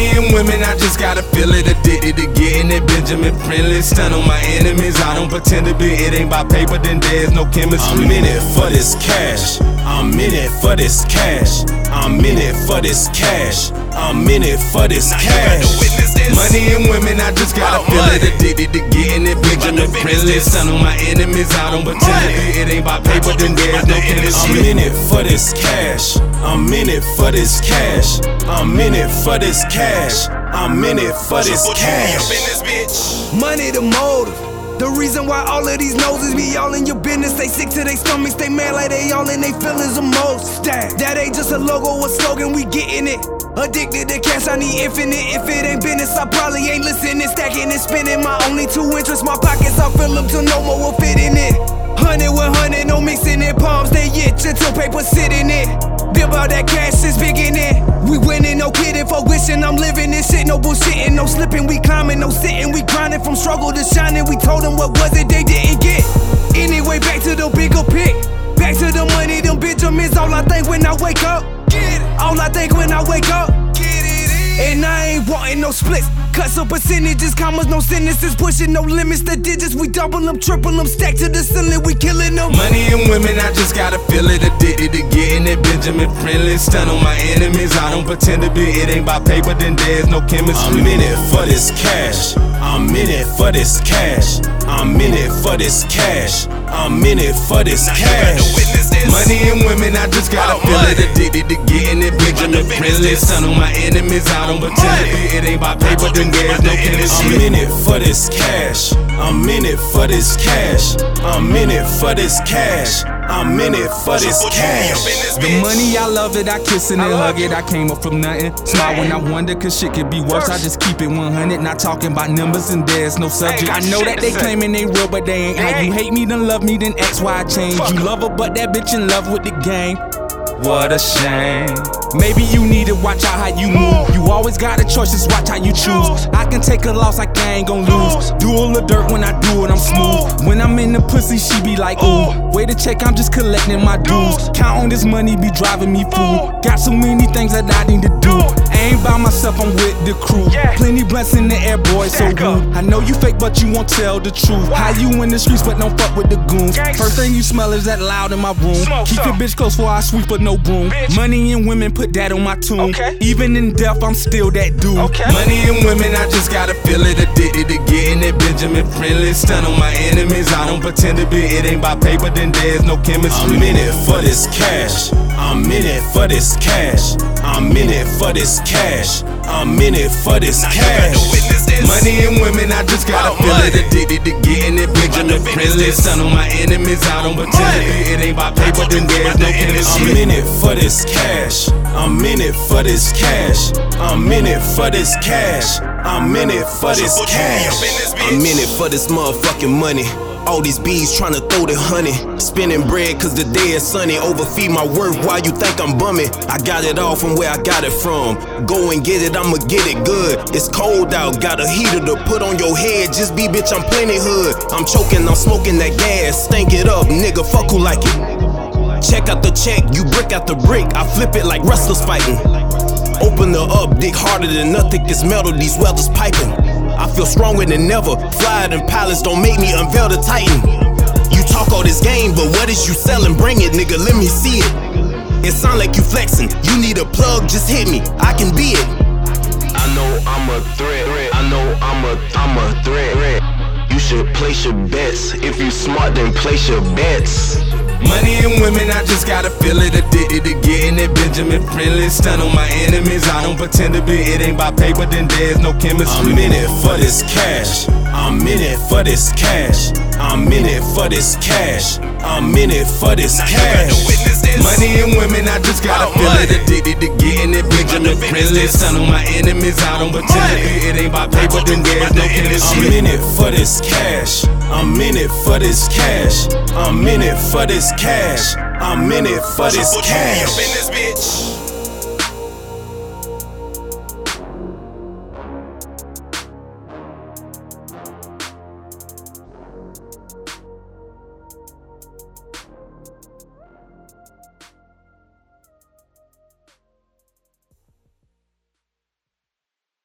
Money and women, I just gotta feel it. Addicted to getting it. Benjamin friendly, stun on my enemies. I don't pretend to be. It ain't by paper, then there's no chemistry. I'm in it for this cash. I'm in it for this cash. I'm in it for this cash. I'm in it for this cash. Money and women, I just gotta feel it. Addicted to getting it. Benjamin friendly, stun on my enemies. I don't pretend to be. It ain't by then there's no I'm in it for this cash. I'm in it for this cash. I'm in it for this cash. I'm in it for this cash. Money the motive. The reason why all of these noses be all in your business, they sick to their stomachs, they mad like they all in their feelings the most. That, that ain't just a logo, a slogan, we getting it. Addicted to cash, I need infinite. If it ain't business, I probably ain't listening. Stacking and spending my only two interests. My pockets, I fill them till no more will fit in it. Hundred with hundred, no mixing it. Palms, they itch until paper sit in it. Bill about that cash is big in it. We winning, no kidding for wishing. I'm living this shit, no bullshitting, no slipping. We climbing, no sitting. We grinding from struggle to shining. We told them what was it they didn't get. Anyway, back to the bigger pick. Back to the money, them Benjamins. All I think when I wake up. All I think when I wake up. And I ain't wanting no splits. Cuts or percentages, commas, no sentences. Pushing no limits, the digits. We double them, triple them, stack to the ceiling. We killing them. Money and women, I just gotta feel it. Addicted to getting it. Benjamin friendly, stun on my enemies. I don't pretend to be. It ain't by paper, then there's no chemistry. I'm in it for this cash. I'm in it for this cash. I'm in it for this cash. I'm in it for this cash. Money and women, I just gotta feel it. Addicted to getting it. Benjamin friendly, stun on my enemies. I don't pretend to be. It ain't by paper, then there's no I'm in it for this cash. I'm in it for this cash. I'm in it for this cash. I'm in it for this cash. The money, I love it, I kiss it and hug it. I came up from nothing. Smile when I wonder, cause shit could be worse. I just keep it 100, not talking about numbers and there's no subject. I know that they claiming they real, but they ain't. How you hate me, then love me, then X, Y change. You love her, but that bitch in love with the game. What a shame. Maybe you need to watch out how you move. You always got a choice, just watch how you choose. I can take a loss, like I ain't gon' lose. Do all the dirt when I do it, I'm smooth. When I'm in the pussy, she be like, ooh. Wait to check, I'm just collecting my dues. Count on this money, be driving me fool. Got so many things that I need to do. I ain't by myself, I'm with the crew. Plenty blunts in the air, boy, so rude. I know you fake, but you won't tell the truth. How you in the streets, but don't fuck with the goons. First thing you smell is that loud in my room. Keep your bitch close before I sweep, but no broom. Money and women, put that on my tomb. Even in death, I'm still that dude. Money and women, I just gotta feel it. Addicted to getting it. Benjamin friendly, stun on my enemies. I don't pretend to be. It ain't by paper, then there's no chemistry. I'm in it for this cash. I'm in it for this cash. I'm in it for this cash. I'm in it for this cash. Money and women, I just gotta feel it. Addicted to getting it. Benjamin friendly, stun on my enemies. I don't pretend to be. It ain't by paper, then there's no I'm chemistry. in it for this cash. I'm in it for this cash. I'm in it for this cash. I'm in it for this cash. I'm in it for this motherfucking money. All these bees tryna throw the honey. Spinning bread cause the day is sunny. Overfeed my worth while you think I'm bumming. I got it all from where I got it from. Go and get it, I'ma get it good. It's cold out, got a heater to put on your head. Just be bitch, I'm plenty hood. I'm choking, I'm smoking that gas. Stank it up, nigga, fuck who like it. Check out the check, you brick out the brick. I flip it like wrestlers fighting. Open her up, dig harder than nothing. It's metal, these welders piping. I feel stronger than ever. Flyer than pilots don't make me unveil the Titan. You talk all this game, but what is you selling? Bring it, nigga, let me see it. It sound like you flexing. You need a plug, just hit me. I can be it. I know I'm a threat. I know I'm a I'm a threat. You should place your bets. If you smart, then place your bets. Money and women, I just gotta feel it. Addicted to getting it. Benjamin friendly, stun on my enemies. I don't pretend to be. It ain't by paper, then there's no chemistry. I'm in it for this cash. I'm in it for this cash. I'm in it for this cash. I'm in it for this cash. Money and women, I just gotta feel it. Addicted to getting it. Benjamin friendly, stun on my enemies. I don't pretend to be. It ain't by paper, then there's no chemistry. I'm in it for this cash. I'm in it for this cash. I'm in it for this cash. I'm in it for this cash.